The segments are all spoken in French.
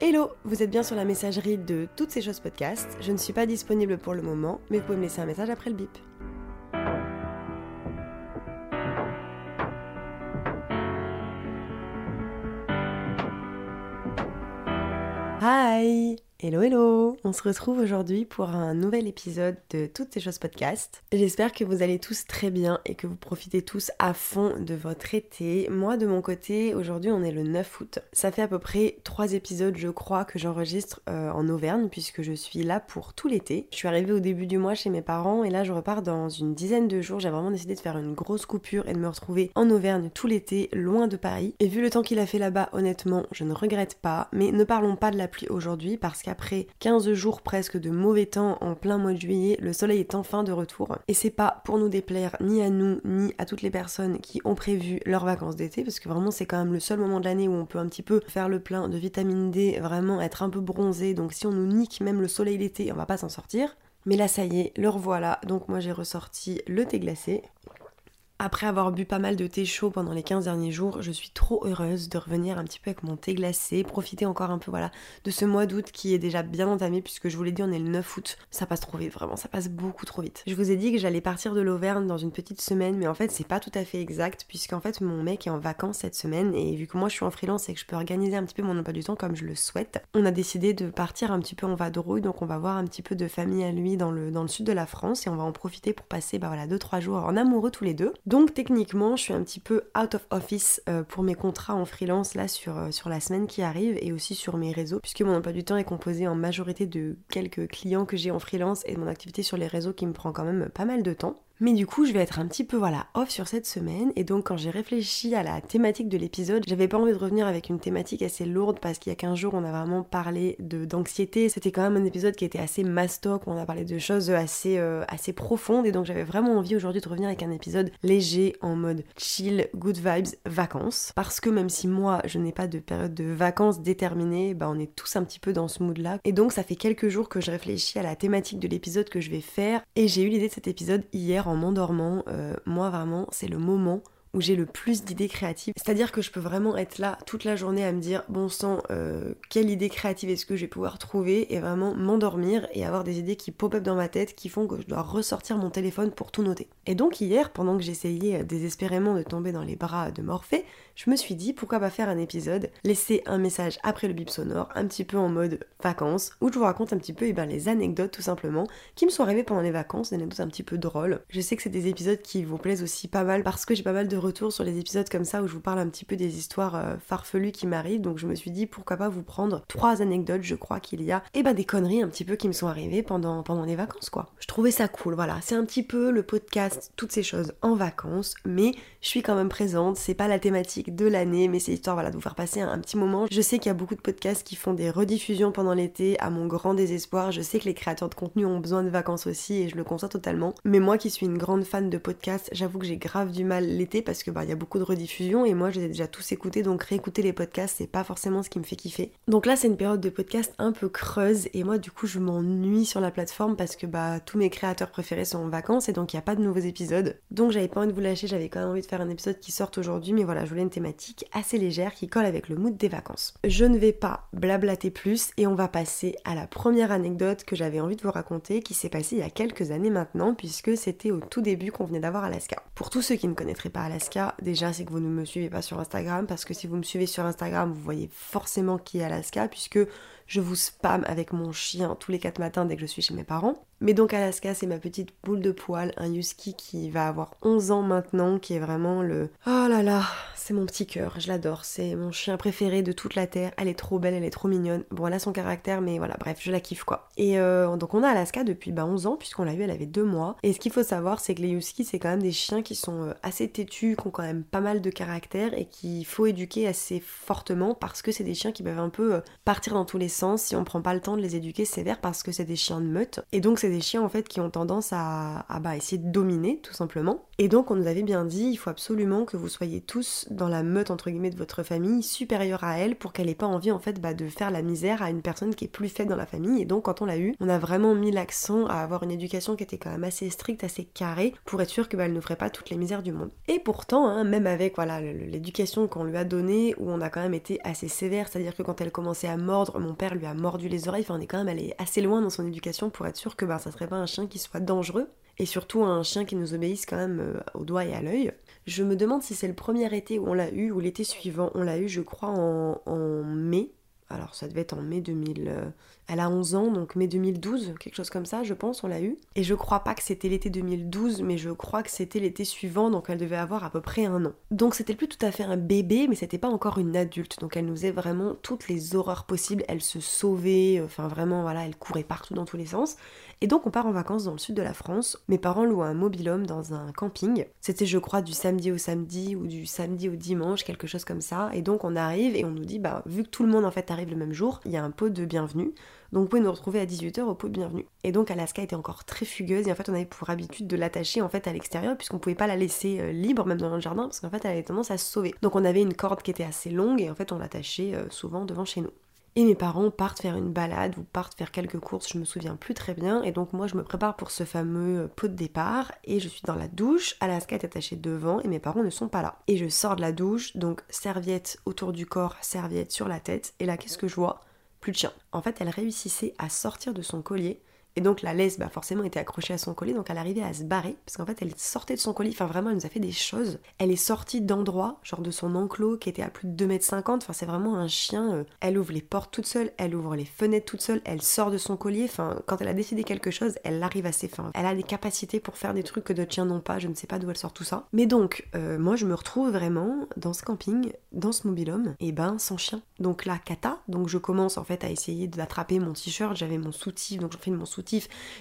Hello, vous êtes bien sur la messagerie de toutes ces choses podcast. Je ne suis pas disponible pour le moment, mais vous pouvez me laisser un message après le bip. Hello hello On se retrouve aujourd'hui pour un nouvel épisode de Toutes ces choses podcast. J'espère que vous allez tous très bien et que vous profitez tous à fond de votre été. Moi de mon côté, aujourd'hui on est le 9 août. Ça fait à peu près 3 épisodes je crois que j'enregistre euh, en Auvergne puisque je suis là pour tout l'été. Je suis arrivée au début du mois chez mes parents et là je repars dans une dizaine de jours. J'ai vraiment décidé de faire une grosse coupure et de me retrouver en Auvergne tout l'été, loin de Paris. Et vu le temps qu'il a fait là-bas, honnêtement, je ne regrette pas. Mais ne parlons pas de la pluie aujourd'hui parce que après 15 jours presque de mauvais temps en plein mois de juillet, le soleil est enfin de retour. Et c'est pas pour nous déplaire ni à nous ni à toutes les personnes qui ont prévu leurs vacances d'été, parce que vraiment c'est quand même le seul moment de l'année où on peut un petit peu faire le plein de vitamine D, vraiment être un peu bronzé. Donc si on nous nique même le soleil l'été, on va pas s'en sortir. Mais là ça y est, le revoilà. Donc moi j'ai ressorti le thé glacé. Après avoir bu pas mal de thé chaud pendant les 15 derniers jours, je suis trop heureuse de revenir un petit peu avec mon thé glacé, profiter encore un peu de ce mois d'août qui est déjà bien entamé puisque je vous l'ai dit on est le 9 août. Ça passe trop vite vraiment, ça passe beaucoup trop vite. Je vous ai dit que j'allais partir de l'Auvergne dans une petite semaine mais en fait c'est pas tout à fait exact puisqu'en fait mon mec est en vacances cette semaine et vu que moi je suis en freelance et que je peux organiser un petit peu mon emploi du temps comme je le souhaite, on a décidé de partir un petit peu en vadrouille donc on va voir un petit peu de famille à lui dans le, dans le sud de la France et on va en profiter pour passer bah voilà 2-3 jours en amoureux tous les deux. Donc techniquement, je suis un petit peu out of office euh, pour mes contrats en freelance là sur, euh, sur la semaine qui arrive et aussi sur mes réseaux, puisque mon emploi du temps est composé en majorité de quelques clients que j'ai en freelance et de mon activité sur les réseaux qui me prend quand même pas mal de temps. Mais du coup, je vais être un petit peu voilà off sur cette semaine. Et donc quand j'ai réfléchi à la thématique de l'épisode, j'avais pas envie de revenir avec une thématique assez lourde parce qu'il y a 15 jours, on a vraiment parlé d'anxiété. C'était quand même un épisode qui était assez mastoc, où on a parlé de choses assez euh, assez profondes. Et donc j'avais vraiment envie aujourd'hui de revenir avec un épisode léger en mode chill, good vibes, vacances. Parce que même si moi je n'ai pas de période de vacances déterminée, bah on est tous un petit peu dans ce mood là et donc ça fait quelques jours que je réfléchis à la thématique de l'épisode que je vais faire. Et j'ai eu l'idée de cet épisode hier en m'endormant, euh, moi vraiment, c'est le moment j'ai le plus d'idées créatives. C'est-à-dire que je peux vraiment être là toute la journée à me dire, bon sang, euh, quelle idée créative est-ce que je vais pouvoir trouver et vraiment m'endormir et avoir des idées qui pop-up dans ma tête qui font que je dois ressortir mon téléphone pour tout noter. Et donc hier, pendant que j'essayais euh, désespérément de tomber dans les bras de Morphée, je me suis dit pourquoi pas faire un épisode, laisser un message après le bip sonore, un petit peu en mode vacances, où je vous raconte un petit peu eh ben, les anecdotes tout simplement qui me sont arrivées pendant les vacances, des anecdotes un petit peu drôles. Je sais que c'est des épisodes qui vous plaisent aussi pas mal parce que j'ai pas mal de sur les épisodes comme ça où je vous parle un petit peu des histoires euh, farfelues qui m'arrivent, donc je me suis dit pourquoi pas vous prendre trois anecdotes, je crois qu'il y a, et eh ben des conneries un petit peu qui me sont arrivées pendant, pendant les vacances quoi. Je trouvais ça cool, voilà, c'est un petit peu le podcast, toutes ces choses en vacances, mais je suis quand même présente, c'est pas la thématique de l'année, mais c'est histoire voilà, de vous faire passer un, petit moment. Je sais qu'il y a beaucoup de podcasts qui font des rediffusions pendant l'été, à mon grand désespoir. Je sais que les créateurs de contenu ont besoin de vacances aussi et je le conçois totalement. Mais moi qui suis une grande fan de podcasts, j'avoue que j'ai grave du mal l'été parce que bah il y a beaucoup de rediffusions et moi je les ai déjà tous écoutés donc réécouter les podcasts c'est pas forcément ce qui me fait kiffer. Donc là c'est une période de podcast un peu creuse et moi du coup je m'ennuie sur la plateforme parce que bah tous mes créateurs préférés sont en vacances et donc il n'y a pas de nouveaux épisodes. Donc j'avais pas envie de vous lâcher, j'avais quand même envie de faire un épisode qui sorte aujourd'hui mais voilà je voulais une thématique assez légère qui colle avec le mood des vacances. Je ne vais pas blablater plus et on va passer à la première anecdote que j'avais envie de vous raconter qui s'est passée il y a quelques années maintenant puisque c'était au tout début qu'on venait d'avoir Alaska. Pour tous ceux qui ne connaîtraient pas Alaska, déjà c'est que vous ne me suivez pas sur Instagram? Parce que si vous me suivez sur Instagram, vous voyez forcément qui est Alaska puisque je vous spam avec mon chien tous les 4 matins dès que je suis chez mes parents. Mais donc Alaska, c'est ma petite boule de poil, un husky qui va avoir 11 ans maintenant, qui est vraiment le... Oh là là, c'est mon petit cœur, je l'adore, c'est mon chien préféré de toute la Terre, elle est trop belle, elle est trop mignonne. Bon, elle a son caractère, mais voilà, bref, je la kiffe quoi. Et euh, donc on a Alaska depuis bah, 11 ans, puisqu'on l'a eu, elle avait 2 mois. Et ce qu'il faut savoir, c'est que les huskies, c'est quand même des chiens qui sont euh, assez têtus, qui ont quand même pas mal de caractère et qu'il faut éduquer assez fortement parce que c'est des chiens qui peuvent un peu euh, partir dans tous les si on prend pas le temps de les éduquer sévère parce que c'est des chiens de meute. Et donc c'est des chiens en fait qui ont tendance à, bah, essayer de dominer tout simplement. Et donc on nous avait bien dit, il faut absolument que vous soyez tous dans la meute entre guillemets de votre famille supérieure à elle pour qu'elle ait pas envie en fait bah, de faire la misère à une personne qui est plus faible dans la famille. Et donc quand on l'a eu, on a vraiment mis l'accent à avoir une éducation qui était quand même assez stricte, assez carrée pour être sûr que bah, elle ne ferait pas toutes les misères du monde. Et pourtant, hein, même avec voilà l'éducation qu'on lui a donnée, où on a quand même été assez sévère, c'est-à-dire que quand elle commençait à mordre, mon père lui a mordu les oreilles, enfin on est quand même allé assez loin dans son éducation pour être sûr que bah, ça serait pas un chien qui soit dangereux et surtout un chien qui nous obéisse quand même euh, au doigt et à l'œil. Je me demande si c'est le premier été où on l'a eu ou l'été suivant. On l'a eu, je crois, en mai alors ça devait être en mai 2000. Euh, elle a 11 ans, donc mai 2012, quelque chose comme ça, je pense, on l'a eu. Et je crois pas que c'était l'été 2012, mais je crois que c'était l'été suivant, donc elle devait avoir à peu près un an. Donc c'était plus tout à fait un bébé, mais c'était pas encore une adulte. Donc elle nous faisait vraiment toutes les horreurs possibles. Elle se sauvait, enfin vraiment, voilà, elle courait partout dans tous les sens. Et donc on part en vacances dans le sud de la France. Mes parents louent un mobilhome dans un camping. C'était je crois du samedi au samedi ou du samedi au dimanche, quelque chose comme ça. Et donc on arrive et on nous dit bah vu que tout le monde en fait arrive le même jour, il y a un pot de bienvenue. Donc vous pouvez nous retrouver à 18h au pot de bienvenue. Et donc Alaska était encore très fugueuse et en fait on avait pour habitude de l'attacher en fait à l'extérieur puisqu'on pouvait pas la laisser euh, libre même dans le jardin parce qu'en fait elle avait tendance à se sauver. Donc on avait une corde qui était assez longue et en fait on l'attachait euh, souvent devant chez nous. Et mes parents partent faire une balade ou partent faire quelques courses, je me souviens plus très bien. Et donc moi je me prépare pour ce fameux euh, pot de départ et je suis dans la douche, Alaska est attachée devant et mes parents ne sont pas là. Et je sors de la douche, donc serviette autour du corps, serviette sur la tête. Et là qu'est-ce que je vois? Plus de chien. En fait elle réussissait à sortir de son collier et donc la laisse, bah forcément, était accrochée à son collier, donc elle arrivait à se barrer, parce qu'en fait, elle sortait de son collier, enfin vraiment, elle nous a fait des choses. Elle est sortie d'endroits, genre de son enclos, qui était à plus de 2m50, enfin c'est vraiment un chien. Euh, elle ouvre les portes toute seule, elle ouvre les fenêtres toute seule, elle sort de son collier, enfin, quand elle a décidé quelque chose, elle arrive à ses fins. Elle a des capacités pour faire des trucs que d'autres chiens n'ont pas, je ne sais pas d'où elle sort tout ça. Mais donc, euh, moi, je me retrouve vraiment dans ce camping, dans ce mobilhome, et ben, sans chien. Donc la kata, donc je commence en fait à essayer d'attraper mon t-shirt, j'avais mon soutif, donc je fais mon soutif,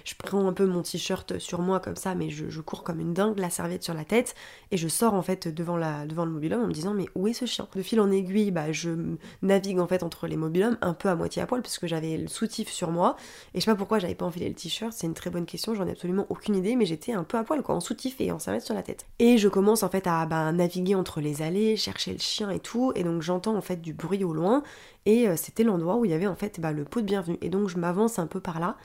je prends un peu mon t-shirt sur moi comme ça, mais je, cours comme une dingue, la serviette sur la tête, et je sors en fait devant, la, devant le mobilhome en me disant mais où est ce chien? De fil en aiguille, bah, je navigue en fait entre les mobilhomes, un peu à moitié à poil, puisque j'avais le soutif sur moi, et je sais pas pourquoi j'avais pas enfilé le t-shirt, c'est une très bonne question, j'en ai absolument aucune idée, mais j'étais un peu à poil quoi, en soutif et en serviette sur la tête. Et je commence en fait à bah, naviguer entre les allées, chercher le chien et tout, et donc j'entends en fait du bruit au loin, et euh, c'était l'endroit où il y avait en fait bah, le pot de bienvenue. Et donc je m'avance un peu par là,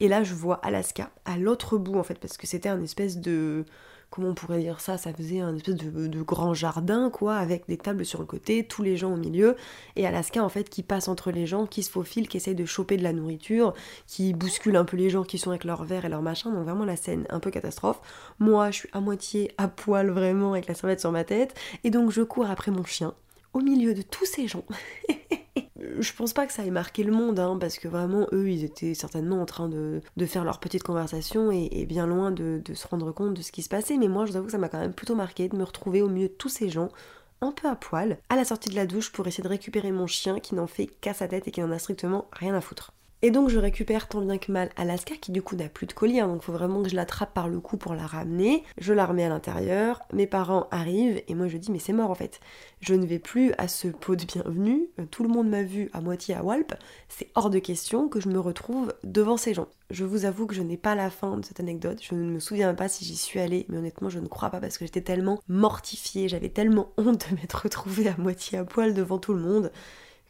et là, je vois Alaska à l'autre bout en fait, parce que c'était un espèce de. Comment on pourrait dire ça Ça faisait un espèce de, grand jardin, quoi, avec des tables sur le côté, tous les gens au milieu, et Alaska en fait qui passe entre les gens, qui se faufile, qui essaye de choper de la nourriture, qui bouscule un peu les gens qui sont avec leur verre et leur machin, donc vraiment la scène un peu catastrophe. Moi, je suis à moitié à poil vraiment avec la serviette sur ma tête, et donc je cours après mon chien, au milieu de tous ces gens. je pense pas que ça ait marqué le monde, hein, parce que vraiment, eux, ils étaient certainement en train de, faire leur petite conversation et, bien loin de, se rendre compte de ce qui se passait. Mais moi, je vous avoue que ça m'a quand même plutôt marqué de me retrouver au milieu de tous ces gens, un peu à poil, à la sortie de la douche pour essayer de récupérer mon chien qui n'en fait qu'à sa tête et qui n'en a strictement rien à foutre. Et donc je récupère tant bien que mal Alaska qui du coup n'a plus de collier, hein, donc faut vraiment que je l'attrape par le cou pour la ramener. Je la remets à l'intérieur, mes parents arrivent et moi je dis mais c'est mort en fait. Je ne vais plus à ce pot de bienvenue, tout le monde m'a vu à moitié à Walp, c'est hors de question que je me retrouve devant ces gens. Je vous avoue que je n'ai pas la fin de cette anecdote, je ne me souviens pas si j'y suis allée, mais honnêtement je ne crois pas parce que j'étais tellement mortifiée, j'avais tellement honte de m'être retrouvée à moitié à poil devant tout le monde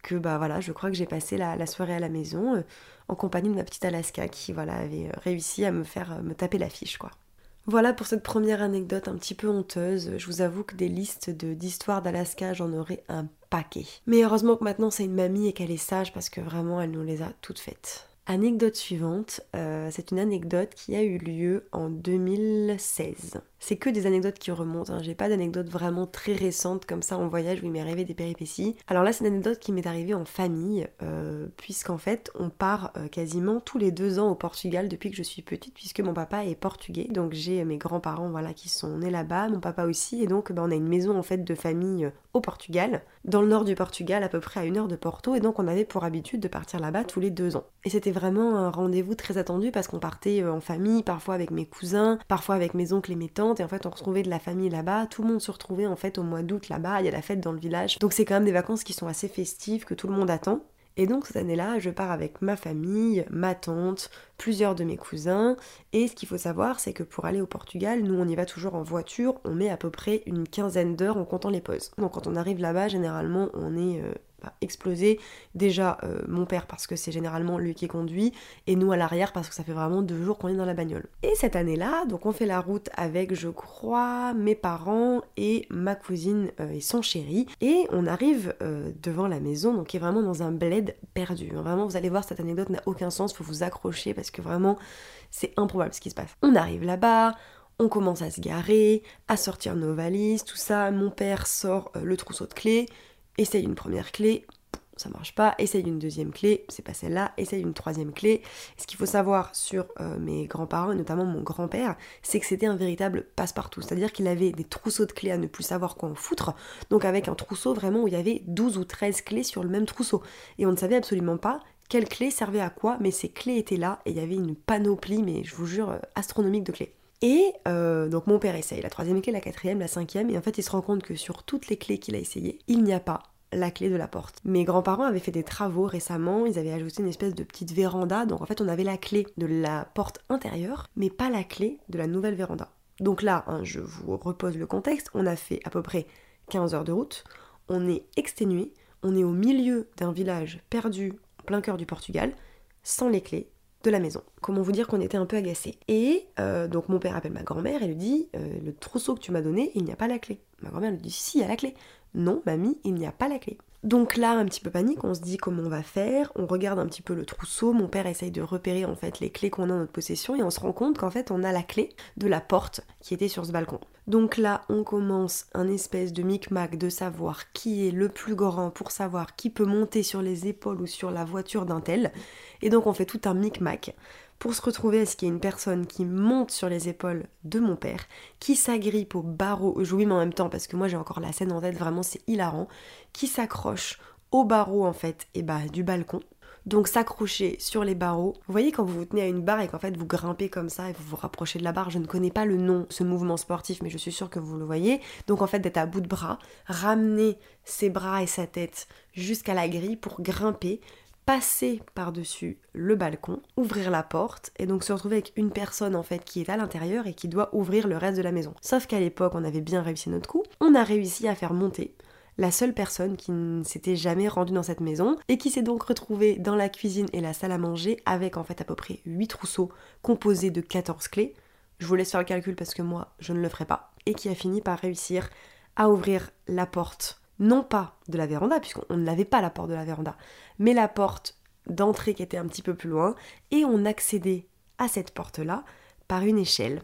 que bah voilà, je crois que j'ai passé la, soirée à la maison euh, en compagnie de ma petite Alaska qui voilà avait euh, réussi à me faire euh, me taper la fiche quoi. Voilà pour cette première anecdote un petit peu honteuse. Je vous avoue que des listes d'histoires d'Alaska, j'en aurais un paquet. Mais heureusement que maintenant c'est une mamie et qu'elle est sage parce que vraiment elle nous les a toutes faites. Anecdote suivante, c'est une anecdote qui a eu lieu en 2016 c'est que des anecdotes qui remontent. Hein. J'ai pas d'anecdotes vraiment très récentes comme ça en voyage où il m'est arrivé des péripéties. Alors là, c'est une anecdote qui m'est arrivée en famille, euh, puisqu'en fait, on part euh, quasiment tous les deux ans au Portugal depuis que je suis petite, puisque mon papa est portugais. Donc j'ai mes grands-parents voilà, qui sont nés là-bas, mon papa aussi, et donc bah, on a une maison en fait de famille euh, au Portugal, dans le nord du Portugal, à peu près à une heure de Porto, et donc on avait pour habitude de partir là-bas tous les deux ans. Et c'était vraiment un rendez-vous très attendu parce qu'on partait en famille, parfois avec mes cousins, parfois avec mes oncles et mes tantes et en fait on retrouvait de la famille là-bas, tout le monde se retrouvait en fait au mois d'août là-bas, il y a la fête dans le village. Donc c'est quand même des vacances qui sont assez festives, que tout le monde attend. Et donc cette année-là, je pars avec ma famille, ma tante, plusieurs de mes cousins. Et ce qu'il faut savoir, c'est que pour aller au Portugal, nous on y va toujours en voiture, on met à peu près une quinzaine d'heures en comptant les pauses. Donc quand on arrive là-bas, généralement on est euh, exploser déjà euh, mon père parce que c'est généralement lui qui conduit et nous à l'arrière parce que ça fait vraiment deux jours qu'on est dans la bagnole. Et cette année-là, donc on fait la route avec je crois mes parents et ma cousine euh, et son chéri et on arrive euh, devant la maison donc qui est vraiment dans un bled perdu. Vraiment vous allez voir cette anecdote n'a aucun sens, faut vous accrocher parce que vraiment c'est improbable ce qui se passe. On arrive là-bas, on commence à se garer, à sortir nos valises, tout ça. Mon père sort le trousseau de clés, essaye une première clé, ça marche pas, essaye une deuxième clé, c'est pas celle-là, essaye une troisième clé. Ce qu'il faut savoir sur euh, mes grands-parents, et notamment mon grand-père, c'est que c'était un véritable passe-partout. C'est-à-dire qu'il avait des trousseaux de clés à ne plus savoir quoi en foutre, donc avec un trousseau vraiment où il y avait 12 ou 13 clés sur le même trousseau. Et on ne savait absolument pas quelle clé servait à quoi, mais ces clés étaient là, et il y avait une panoplie, mais je vous jure, euh, astronomique de clés. Et euh, donc mon père essaye. La troisième clé, la quatrième, la cinquième, et en fait il se rend compte que sur toutes les clés qu'il a essayées, il n'y a pas la clé de la porte. Mes grands-parents avaient fait des travaux récemment, ils avaient ajouté une espèce de petite véranda, donc en fait on avait la clé de la porte intérieure, mais pas la clé de la nouvelle véranda. Donc là, hein, je vous repose le contexte, on a fait à peu près 15 heures de route, on est exténué, on est au milieu d'un village perdu en plein cœur du Portugal, sans les clés, la maison. Comment vous dire qu'on était un peu agacés. Et euh, donc mon père appelle ma grand-mère et lui dit euh, Le trousseau que tu m'as donné, il n'y a pas la clé. Ma grand-mère lui dit Si, il y a la clé. Non, mamie, il n'y a pas la clé. Donc là, un petit peu panique, on se dit comment on va faire, on regarde un petit peu le trousseau, mon père essaye de repérer en fait les clés qu'on a en notre possession et on se rend compte qu'en fait on a la clé de la porte qui était sur ce balcon. Donc là, on commence un espèce de micmac de savoir qui est le plus grand pour savoir qui peut monter sur les épaules ou sur la voiture d'un tel. Et donc on fait tout un micmac pour se retrouver à ce qu'il y ait une personne qui monte sur les épaules de mon père, qui s'agrippe au barreau, je mais en même temps parce que moi j'ai encore la scène en tête, vraiment c'est hilarant, qui s'accroche au barreau en fait et bah du balcon. Donc s'accrocher sur les barreaux. Vous voyez quand vous vous tenez à une barre et qu'en fait vous grimpez comme ça et vous vous rapprochez de la barre. Je ne connais pas le nom, ce mouvement sportif, mais je suis sûre que vous le voyez. Donc en fait d'être à bout de bras, ramener ses bras et sa tête jusqu'à la grille pour grimper, passer par-dessus le balcon, ouvrir la porte et donc se retrouver avec une personne en fait qui est à l'intérieur et qui doit ouvrir le reste de la maison. Sauf qu'à l'époque, on avait bien réussi notre coup. On a réussi à faire monter la seule personne qui ne s'était jamais rendue dans cette maison et qui s'est donc retrouvée dans la cuisine et la salle à manger avec en fait à peu près 8 trousseaux composés de 14 clés. Je vous laisse faire le calcul parce que moi je ne le ferai pas. Et qui a fini par réussir à ouvrir la porte non pas de la véranda, puisqu'on n'avait pas la porte de la véranda, mais la porte d'entrée qui était un petit peu plus loin, et on accédait à cette porte-là par une échelle.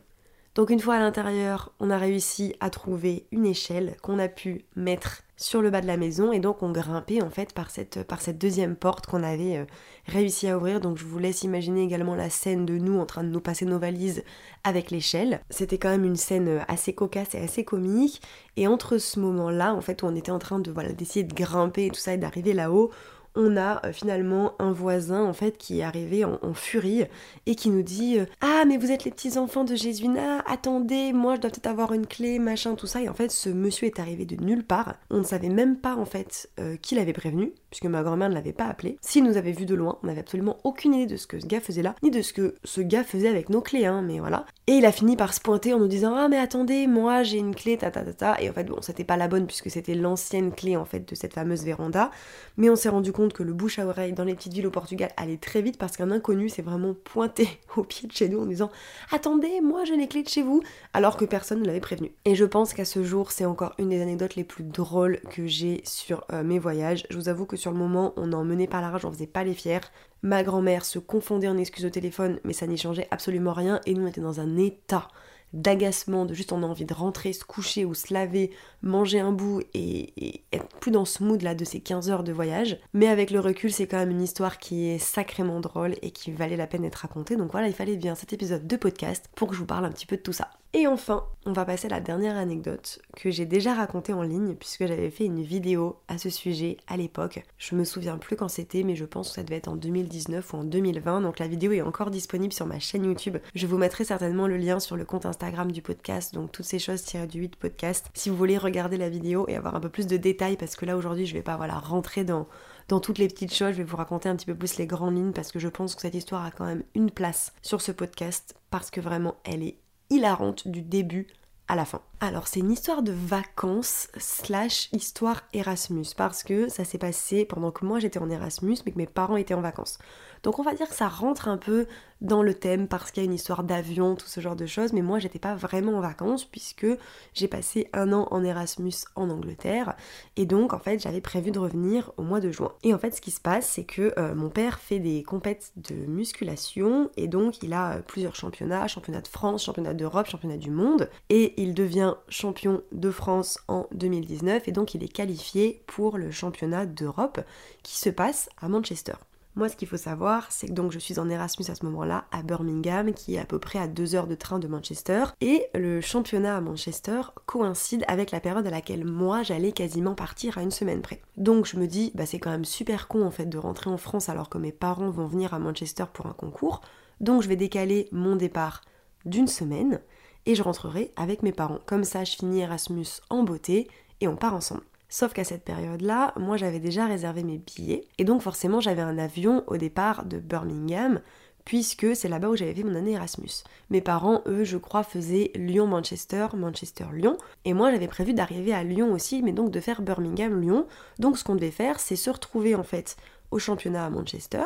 Donc une fois à l'intérieur, on a réussi à trouver une échelle qu'on a pu mettre sur le bas de la maison et donc on grimpait en fait par cette, par cette deuxième porte qu'on avait euh, réussi à ouvrir. Donc je vous laisse imaginer également la scène de nous en train de nous passer nos valises avec l'échelle. C'était quand même une scène euh, assez cocasse et assez comique. Et entre ce moment-là, en fait, où on était en train de voilà d'essayer de grimper et tout ça et d'arriver là-haut, on a euh, finalement un voisin en fait qui est arrivé en, furie et qui nous dit euh, Ah mais vous êtes les petits enfants de Jésuina, attendez, moi je dois peut-être avoir une clé, machin, tout ça. Et en fait ce monsieur est arrivé de nulle part. On ne savait même pas en fait euh, qui l'avait prévenu, puisque ma grand-mère ne l'avait pas appelé. S'il nous avait vu de loin, on n'avait absolument aucune idée de ce que ce gars faisait là, ni de ce que ce gars faisait avec nos clés, hein, mais voilà. Et il a fini par se pointer en nous disant Ah mais attendez, moi j'ai une clé, ta ta ta ta. Et en fait bon, c'était pas la bonne puisque c'était l'ancienne clé en fait de cette fameuse véranda. Mais on s'est rendu compte que le bouche à oreille dans les petites villes au Portugal allait très vite parce qu'un inconnu s'est vraiment pointé au pied de chez nous en disant Attendez, moi j'ai les clés de chez vous, alors que personne ne l'avait prévenu. Et je pense qu'à ce jour, c'est encore une des anecdotes les plus drôles que j'ai sur euh, mes voyages. Je vous avoue que sur le moment, on en menait par la rage, on faisait pas les fiers. Ma grand-mère se confondait en excuses au téléphone, mais ça n'y changeait absolument rien et nous on était dans un état d'agacement, de juste on a envie de rentrer, se coucher ou se laver, manger un bout et, être plus dans ce mood là de ces 15 heures de voyage. Mais avec le recul, c'est quand même une histoire qui est sacrément drôle et qui valait la peine d'être racontée. Donc voilà, il fallait bien cet épisode de podcast pour que je vous parle un petit peu de tout ça. Et enfin, on va passer à la dernière anecdote que j'ai déjà racontée en ligne puisque j'avais fait une vidéo à ce sujet à l'époque. Je me souviens plus quand c'était mais je pense que ça devait être en 2019 ou en 2020 donc la vidéo est encore disponible sur ma chaîne YouTube. Je vous mettrai certainement le lien sur le compte Instagram du podcast donc toutes ces choses tirées du 8 podcast si vous voulez regarder la vidéo et avoir un peu plus de détails parce que là aujourd'hui je vais pas voilà rentrer dans dans toutes les petites choses, je vais vous raconter un petit peu plus les grandes lignes parce que je pense que cette histoire a quand même une place sur ce podcast parce que vraiment elle est hilarante du début à la fin. Alors c'est une histoire de vacances slash histoire Erasmus parce que ça s'est passé pendant que moi j'étais en Erasmus mais que mes parents étaient en vacances. Donc on va dire que ça rentre un peu dans le thème parce qu'il y a une histoire d'avion, tout ce genre de choses, mais moi j'étais pas vraiment en vacances puisque j'ai passé un an en Erasmus en Angleterre et donc en fait j'avais prévu de revenir au mois de juin. Et en fait ce qui se passe c'est que euh, mon père fait des compètes de musculation et donc il a euh, plusieurs championnats, championnat de France, championnat d'Europe, championnat du monde et il devient champion de France en 2019 et donc il est qualifié pour le championnat d'Europe qui se passe à Manchester. Moi, ce qu'il faut savoir, c'est que donc je suis en Erasmus à ce moment-là, à Birmingham, qui est à peu près à deux heures de train de Manchester. Et le championnat à Manchester coïncide avec la période à laquelle moi, j'allais quasiment partir à une semaine près. Donc je me dis, bah c'est quand même super con en fait de rentrer en France alors que mes parents vont venir à Manchester pour un concours. Donc je vais décaler mon départ d'une semaine et je rentrerai avec mes parents. Comme ça, je finis Erasmus en beauté et on part ensemble. Sauf qu'à cette période-là, moi j'avais déjà réservé mes billets et donc forcément j'avais un avion au départ de Birmingham puisque c'est là-bas où j'avais fait mon année Erasmus. Mes parents, eux, je crois, faisaient Lyon-Manchester, Manchester-Lyon, et moi j'avais prévu d'arriver à Lyon aussi, mais donc de faire Birmingham-Lyon. Donc ce qu'on devait faire, c'est se retrouver en fait au championnat à Manchester.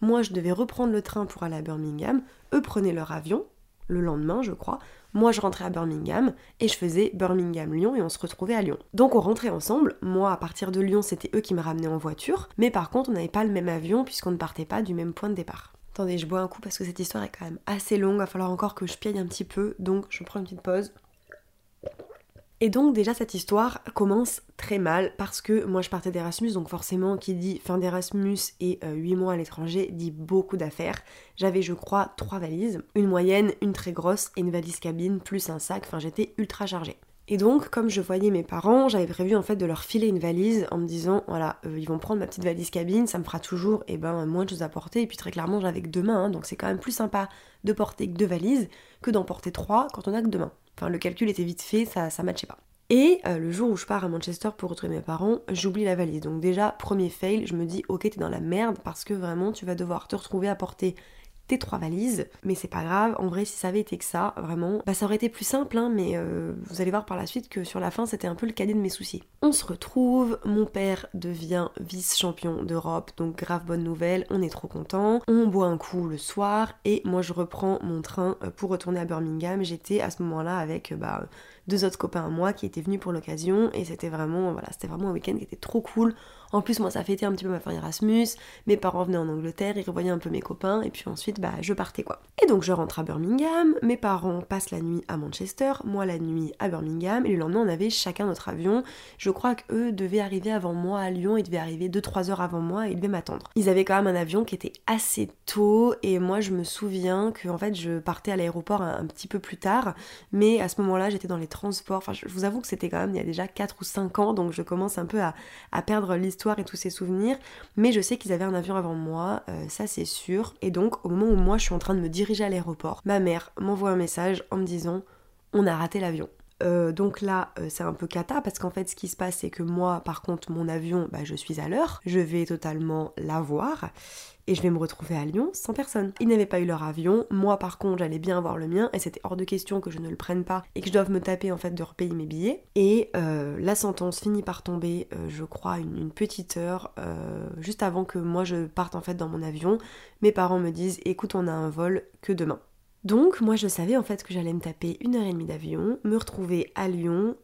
Moi je devais reprendre le train pour aller à Birmingham, eux prenaient leur avion, le lendemain, je crois. Moi, je rentrais à Birmingham et je faisais Birmingham-Lyon et on se retrouvait à Lyon. Donc on rentrait ensemble. Moi, à partir de Lyon, c'était eux qui me ramenaient en voiture. Mais par contre, on n'avait pas le même avion puisqu'on ne partait pas du même point de départ. Attendez, je bois un coup parce que cette histoire est quand même assez longue. Il va falloir encore que je piaille un petit peu. Donc je prends une petite pause. Et donc déjà cette histoire commence très mal parce que moi je partais d'Erasmus, donc forcément qui dit fin d'Erasmus et 8 euh, mois à l'étranger dit beaucoup d'affaires. J'avais je crois trois valises, une moyenne, une très grosse et une valise cabine plus un sac, enfin j'étais ultra chargée. Et donc, comme je voyais mes parents, j'avais prévu en fait de leur filer une valise en me disant voilà, euh, ils vont prendre ma petite valise cabine, ça me fera toujours eh ben, moins de choses à porter. Et puis très clairement, j'avais que deux mains, hein, donc c'est quand même plus sympa de porter que deux valises que d'en porter trois quand on a que deux mains. Enfin, le calcul était vite fait, ça, ça matchait pas. Et euh, le jour où je pars à Manchester pour retrouver mes parents, j'oublie la valise. Donc déjà, premier fail, je me dis ok t'es dans la merde parce que vraiment tu vas devoir te retrouver à porter tes trois valises. Mais c'est pas grave, en vrai si ça avait été que ça, vraiment, bah ça aurait été plus simple, hein, mais euh, vous allez voir par la suite que sur la fin c'était un peu le cadet de mes soucis. On se retrouve, mon père devient vice-champion d'Europe, donc grave bonne nouvelle, on est trop content. On boit un coup le soir et moi je reprends mon train euh, pour retourner à Birmingham. J'étais à ce moment-là avec bah deux autres copains à moi qui étaient venus pour l'occasion et c'était vraiment voilà c'était vraiment un week-end qui était trop cool en plus, moi, ça fêtait un petit peu ma fin Erasmus. Mes parents venaient en Angleterre, ils revoyaient un peu mes copains, et puis ensuite, bah, je partais quoi. Et donc, je rentre à Birmingham. Mes parents passent la nuit à Manchester, moi la nuit à Birmingham, et le lendemain, on avait chacun notre avion. Je crois qu'eux devaient arriver avant moi à Lyon, ils devaient arriver 2-3 heures avant moi, et ils devaient m'attendre. Ils avaient quand même un avion qui était assez tôt, et moi, je me souviens que en fait, je partais à l'aéroport un, petit peu plus tard, mais à ce moment-là, j'étais dans les transports. Enfin, je vous avoue que c'était quand même il y a déjà 4 ou 5 ans, donc je commence un peu à, à perdre l'histoire et tous ses souvenirs, mais je sais qu'ils avaient un avion avant moi, euh, ça c'est sûr. Et donc au moment où moi je suis en train de me diriger à l'aéroport, ma mère m'envoie un message en me disant on a raté l'avion. Euh, donc là, euh, c'est un peu cata parce qu'en fait, ce qui se passe, c'est que moi, par contre, mon avion, bah, je suis à l'heure, je vais totalement l'avoir et je vais me retrouver à Lyon sans personne. Ils n'avaient pas eu leur avion, moi par contre j'allais bien avoir le mien et c'était hors de question que je ne le prenne pas et que je doive me taper en fait de repayer mes billets. Et euh, la sentence finit par tomber, je crois, une, petite heure juste avant que moi je parte en fait dans mon avion. Mes parents me disent écoute on a un vol que demain. Donc moi je savais en fait que j'allais me taper une heure et demie d'avion, me retrouver à Lyon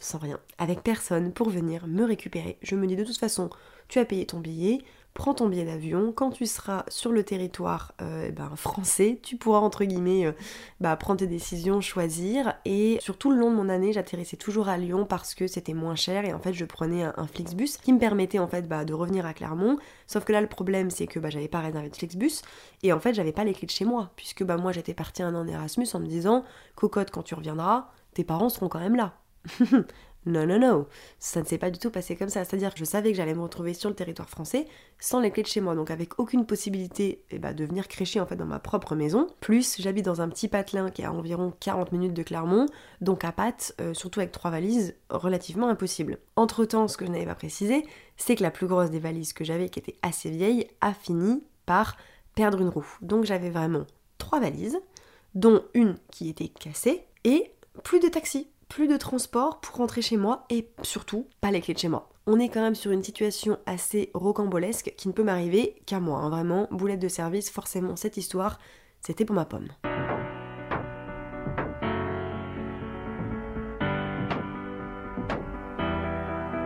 sans rien, avec personne pour venir me récupérer. Je me dis de toute façon tu as payé ton billet, prends ton billet d'avion. Quand tu seras sur le territoire euh, eh ben, français, tu pourras entre guillemets euh, bah, prendre tes décisions, choisir. Et sur tout le long de mon année, j'atterrissais toujours à Lyon parce que c'était moins cher et en fait je prenais un, Flixbus qui me permettait en fait bah, de revenir à Clermont. Sauf que là le problème c'est que bah, j'avais pas réservé de Flixbus et en fait j'avais pas les clés de chez moi puisque bah, moi j'étais partie un an en Erasmus en me disant cocotte quand tu reviendras, tes parents seront quand même là. Non, non, non, ça ne s'est pas du tout passé comme ça. C'est-à-dire que je savais que j'allais me retrouver sur le territoire français sans les clés de chez moi, donc avec aucune possibilité eh ben, de venir crécher en fait dans ma propre maison. Plus, j'habite dans un petit patelin qui est à environ 40 minutes de Clermont, donc à pattes, euh, surtout avec trois valises, relativement impossible. Entre temps, ce que je n'avais pas précisé, c'est que la plus grosse des valises que j'avais, qui était assez vieille, a fini par perdre une roue. Donc j'avais vraiment trois valises, dont une qui était cassée, et plus de taxi plus de transport pour rentrer chez moi et surtout pas les clés de chez moi. On est quand même sur une situation assez rocambolesque qui ne peut m'arriver qu'à moi. Hein. Vraiment, boulette de service, forcément cette histoire, c'était pour ma pomme.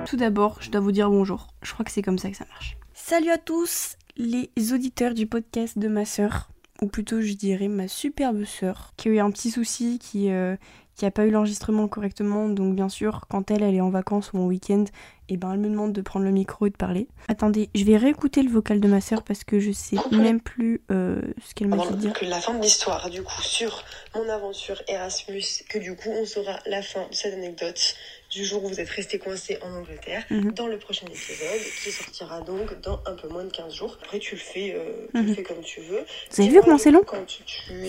Tout d'abord, je dois vous dire bonjour. Je crois que c'est comme ça que ça marche. Salut à tous les auditeurs du podcast de ma sœur, ou plutôt je dirais ma superbe sœur, qui a eu un petit souci, qui, euh, qui a pas eu l'enregistrement correctement. Donc bien sûr, quand elle, elle est en vacances ou en week-end, et eh ben elle me demande de prendre le micro et de parler. Attendez, je vais réécouter le vocal de ma sœur parce que je sais même plus euh, ce qu'elle m'a dit dire. Que la fin de l'histoire, du coup, sur mon aventure Erasmus, que du coup on saura la fin de cette anecdote du jour où vous êtes resté coincé en Angleterre mhm. dans le prochain épisode qui sortira donc dans un peu moins de 15 jours. Après tu le fais, euh, tu le mhm. fais comme tu veux. Vous avez vu comment c'est long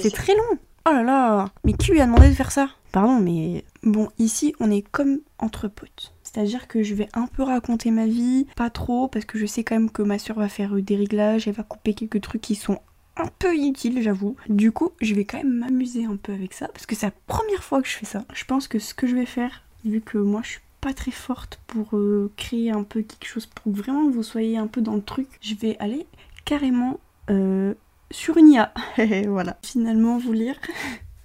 C'est très long. Oh là là Mais qui lui a demandé de faire ça? Pardon, mais bon, ici, on est comme entre potes. C'est-à-dire que je vais un peu raconter ma vie, pas trop, parce que je sais quand même que ma soeur va faire euh, des réglages, elle va couper quelques trucs qui sont un peu inutiles, j'avoue. Du coup, je vais quand même m'amuser un peu avec ça, parce que c'est la première fois que je fais ça. Je pense que ce que je vais faire, vu que moi je suis pas très forte pour euh, créer un peu quelque chose, pour vraiment que vous soyez un peu dans le truc, je vais aller carrément euh, sur une IA. voilà. Finalement, vous lire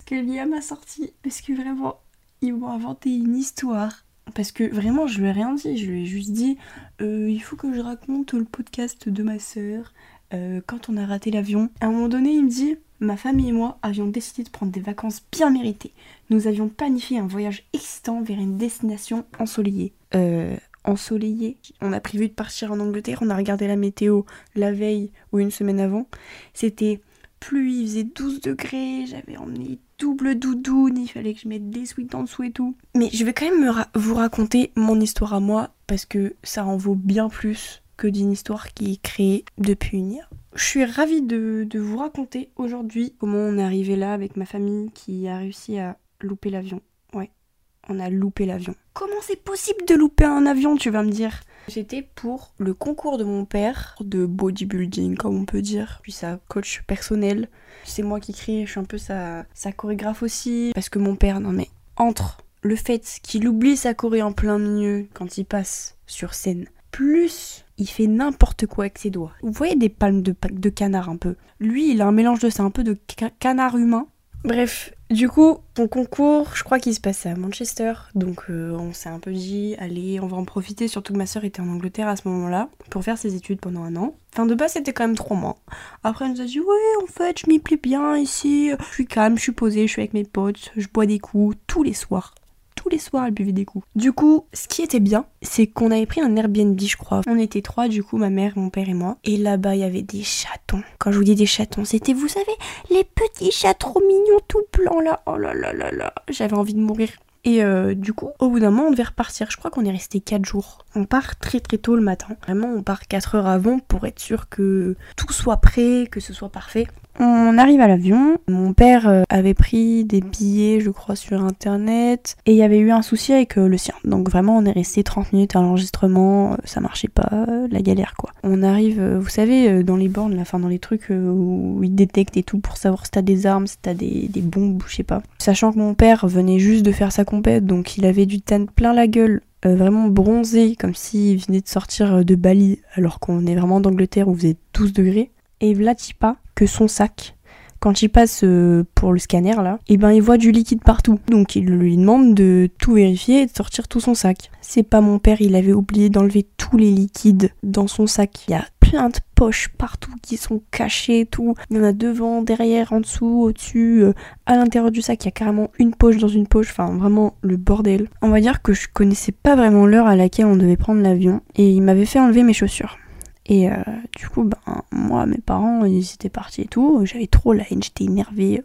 ce que l'IA m'a sorti. Parce que vraiment, ils m'ont inventé une histoire. Parce que vraiment, je lui ai rien dit. Je lui ai juste dit euh, il faut que je raconte le podcast de ma sœur euh, quand on a raté l'avion. À un moment donné, il me dit Ma famille et moi avions décidé de prendre des vacances bien méritées. Nous avions planifié un voyage excitant vers une destination ensoleillée. Euh, ensoleillé. On a prévu de partir en Angleterre, on a regardé la météo la veille ou une semaine avant. C'était pluie, il faisait 12 degrés, j'avais emmené double doudoune, il fallait que je mette des sweats en dessous et tout. Mais je vais quand même vous raconter mon histoire à moi parce que ça en vaut bien plus que d'une histoire qui est créée depuis une heure. Je suis ravie de, de vous raconter aujourd'hui comment on est arrivé là avec ma famille qui a réussi à louper l'avion. On a loupé l'avion. Comment c'est possible de louper un avion, tu vas me dire? J'étais pour le concours de mon père de bodybuilding, comme on peut dire. Puis sa coach personnel. C'est moi qui crie, je suis un peu sa, sa chorégraphe aussi. Parce que mon père, non mais, entre le fait qu'il oublie sa choré en plein milieu quand il passe sur scène, plus il fait n'importe quoi avec ses doigts. Vous voyez des palmes de, de canard un peu? Lui, il a un mélange de ça, un peu de canard humain Bref, du coup, ton concours, je crois qu'il se passait à Manchester, donc euh, on s'est un peu dit, allez, on va en profiter, surtout que ma soeur était en Angleterre à ce moment-là, pour faire ses études pendant un an. Fin de base, c'était quand même trois mois. Après, elle nous a dit, ouais, en fait, je m'y plais bien ici, je suis calme, je suis posée, je suis avec mes potes, je bois des coups tous les soirs les soirs, elle buvait des coups. Du coup, ce qui était bien, c'est qu'on avait pris un Airbnb, je crois. On était trois, du coup, ma mère, mon père et moi. Et là-bas, il y avait des chatons. Quand je vous dis des chatons, c'était, vous savez, les petits chats trop mignons, tout blancs là. Oh là là là là. J'avais envie de mourir. Et euh, du coup, au bout d'un moment, on devait repartir. Je crois qu'on est resté 4 jours. On part très très tôt le matin. Vraiment, on part 4 heures avant pour être sûr que tout soit prêt, que ce soit parfait. On arrive à l'avion. Mon père euh, avait pris des billets, je crois, sur internet. Et il y avait eu un souci avec euh, le sien. Donc vraiment, on est resté 30 minutes à l'enregistrement. Euh, ça marchait pas. La galère, quoi. On arrive, vous savez, dans les bornes, enfin dans les trucs où ils détectent et tout pour savoir si t'as des armes, si t'as des, des bombes, je sais pas. Sachant que mon père venait juste de faire sa compète, donc il avait du tan plein la gueule. vraiment bronzé, comme s'il venait de sortir de Bali, alors qu'on est vraiment d'Angleterre où vous êtes 12 degrés. Et Vlatipa, que son sac. Quand il passe euh, pour le scanner là, et eh ben il voit du liquide partout. Donc il lui demande de tout vérifier et de sortir tout son sac. C'est pas mon père, il avait oublié d'enlever tous les liquides dans son sac. Il y a plein de poches partout qui sont cachées, tout. Il y en a devant, derrière, en dessous, au-dessus, euh, à l'intérieur du sac, il y a carrément une poche dans une poche, enfin vraiment le bordel. On va dire que je connaissais pas vraiment l'heure à laquelle on devait prendre l'avion et il m'avait fait enlever mes chaussures. Et euh, du coup, ben, moi, mes parents, ils étaient partis et tout. J'avais trop la haine, j'étais énervée.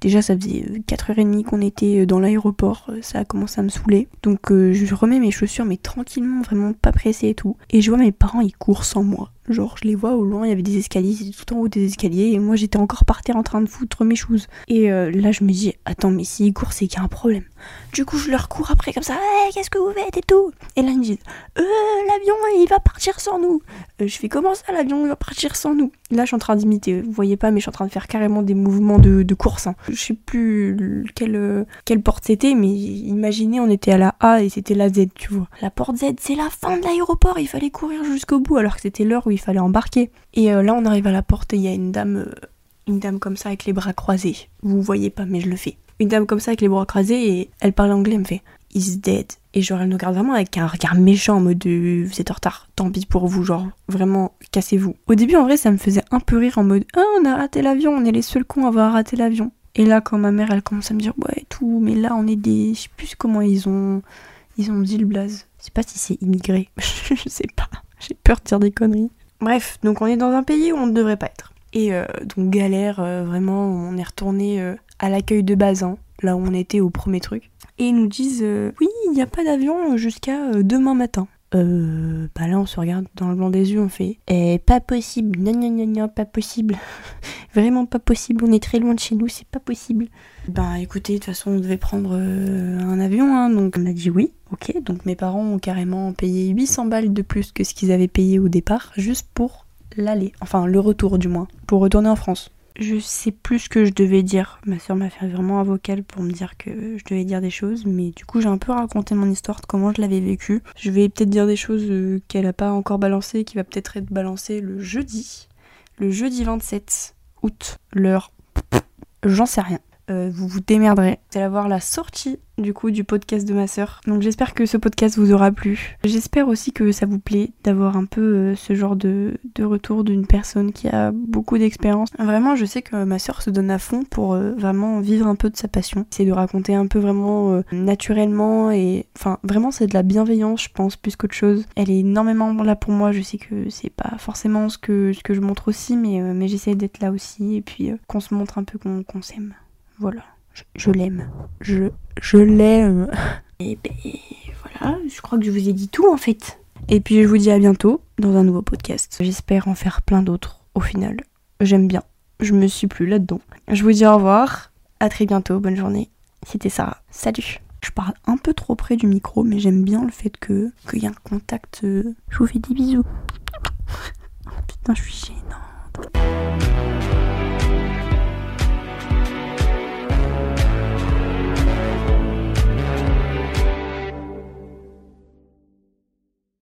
Déjà, ça faisait 4h30 qu'on était dans l'aéroport. Ça a commencé à me saouler. Donc, euh, je remets mes chaussures, mais tranquillement, vraiment pas pressée et tout. Et je vois mes parents, ils courent sans moi. Genre, je les vois au loin, il y avait des escaliers, c'était tout en haut des escaliers, et moi j'étais encore par terre en train de foutre mes choses. Et euh, là, je me dis, attends, mais s'ils courent, c'est qu'il y a un problème. Du coup, je leur cours après comme ça, hey, qu'est-ce que vous faites et tout? Et là, ils me disent, euh, l'avion, il va partir sans nous. Euh, je fais, comment ça, l'avion, il va partir sans nous? Là, je suis en train d'imiter, vous voyez pas, mais je suis en train de faire carrément des mouvements de, course. Hein. Je sais plus quelle, euh, quelle porte c'était, mais imaginez, on était à la A et c'était la Z, tu vois. La porte Z, c'est la fin de l'aéroport, il fallait courir jusqu'au bout, alors que c'était l'heure où il fallait embarquer. Et euh, là, on arrive à la porte et il y a une dame, euh, une dame comme ça avec les bras croisés. Vous voyez pas, mais je le fais. Une dame comme ça avec les bras croisés et elle parle anglais, elle me fait He's dead. Et genre, elle nous regarde vraiment avec un regard méchant en mode de vous êtes en retard, tant pis pour vous, genre vraiment cassez-vous. Au début, en vrai, ça me faisait un peu rire en mode ah, on a raté l'avion, on est les seuls cons à avoir raté l'avion. Et là, quand ma mère, elle commence à me dire ouais, tout, mais là, on est des. Je sais plus comment ils ont. Ils ont dit le blaze. Je sais pas si c'est immigré. je sais pas. J'ai peur de dire des conneries. Bref, donc on est dans un pays où on ne devrait pas être. Et euh, donc galère, euh, vraiment, on est retourné euh, à l'accueil de Bazin, là où on était au premier truc. Et ils nous disent oui, il n'y a pas d'avion jusqu'à demain matin. Euh, bah là on se regarde dans le blanc des yeux, on fait eh, pas possible, non non non non, pas possible, vraiment pas possible, on est très loin de chez nous, c'est pas possible. Bah écoutez, de toute façon on devait prendre un avion, hein, donc on a dit oui, ok, donc mes parents ont carrément payé 800 balles de plus que ce qu'ils avaient payé au départ, juste pour l'aller, enfin le retour du moins, pour retourner en France. Je sais plus ce que je devais dire. Ma soeur m'a fait vraiment un vocal pour me dire que je devais dire des choses, mais du coup j'ai un peu raconté mon histoire de comment je l'avais vécu. Je vais peut-être dire des choses euh, qu'elle a pas encore balancées, qui va peut-être être balancées le jeudi, le jeudi 27 août. L'heure, j'en sais rien. Euh, vous vous démerderez. C'est à voir la sortie du coup du podcast de ma sœur. Donc j'espère que ce podcast vous aura plu. J'espère aussi que ça vous plaît d'avoir un peu euh, ce genre de, retour d'une personne qui a beaucoup d'expérience. Vraiment je sais que ma sœur se donne à fond pour euh, vraiment vivre un peu de sa passion. C'est de raconter un peu vraiment naturellement et enfin vraiment c'est de la bienveillance je pense plus qu'autre chose. Elle est énormément là pour moi. Je sais que c'est pas forcément ce que, je montre aussi mais j'essaie d'être là aussi et puis qu'on se montre un peu qu'on s'aime. Voilà, je, l'aime. Je, je l'aime. Et ben voilà, je crois que je vous ai dit tout en fait. Et puis je vous dis à bientôt dans un nouveau podcast. J'espère en faire plein d'autres au final. J'aime bien. Je me suis plus là-dedans. Je vous dis au revoir. À très bientôt. Bonne journée. C'était Sarah. Salut. Je parle un peu trop près du micro, mais j'aime bien le fait que qu'il y a un contact. Euh, je vous fais des bisous. putain, je suis gênée.